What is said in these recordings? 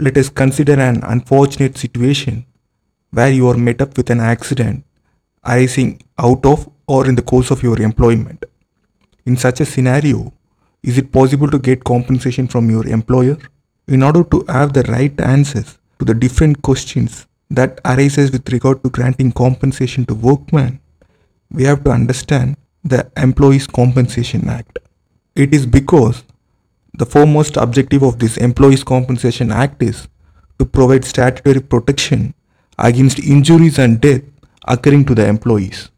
let us consider an unfortunate situation where you are met up with an accident arising out of or in the course of your employment. In such a scenario, is it possible to get compensation from your employer? In order to have the right answers to the different questions that arises with regard to granting compensation to workmen, we have to understand the Employees Compensation Act. It is because the foremost objective of this Employees Compensation Act is to provide statutory protection against injuries and death occurring to the employees.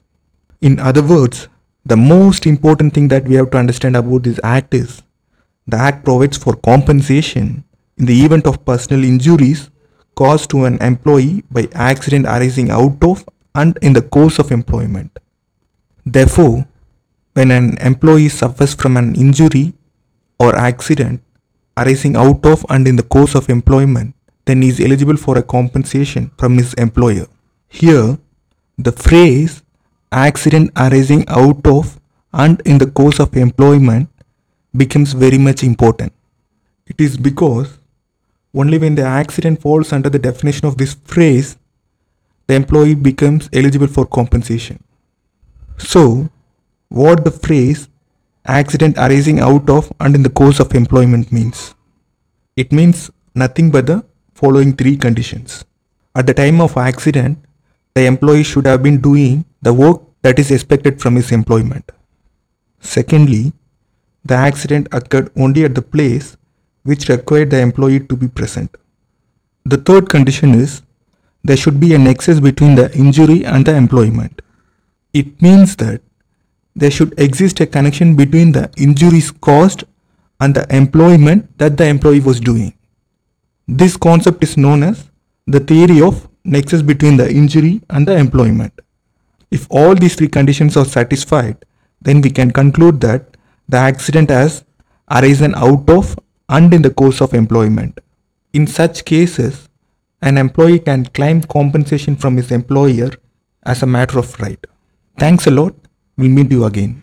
In other words, the most important thing that we have to understand about this act is the act provides for compensation in the event of personal injuries caused to an employee by accident arising out of and in the course of employment. Therefore, when an employee suffers from an injury or accident arising out of and in the course of employment, then he is eligible for a compensation from his employer. Here, the phrase accident arising out of and in the course of employment becomes very much important. It is because only when the accident falls under the definition of this phrase, the employee becomes eligible for compensation. So, what the phrase accident arising out of and in the course of employment means? It means nothing but the following three conditions. At the time of accident, the employee should have been doing the work that is expected from his employment. Secondly, the accident occurred only at the place which required the employee to be present. The third condition is there should be a nexus between the injury and the employment. It means that there should exist a connection between the injuries caused and the employment that the employee was doing. This concept is known as the theory of nexus between the injury and the employment. If all these three conditions are satisfied, then we can conclude that the accident has arisen out of and in the course of employment. In such cases, an employee can claim compensation from his employer as a matter of right. Thanks a lot. We'll meet you again.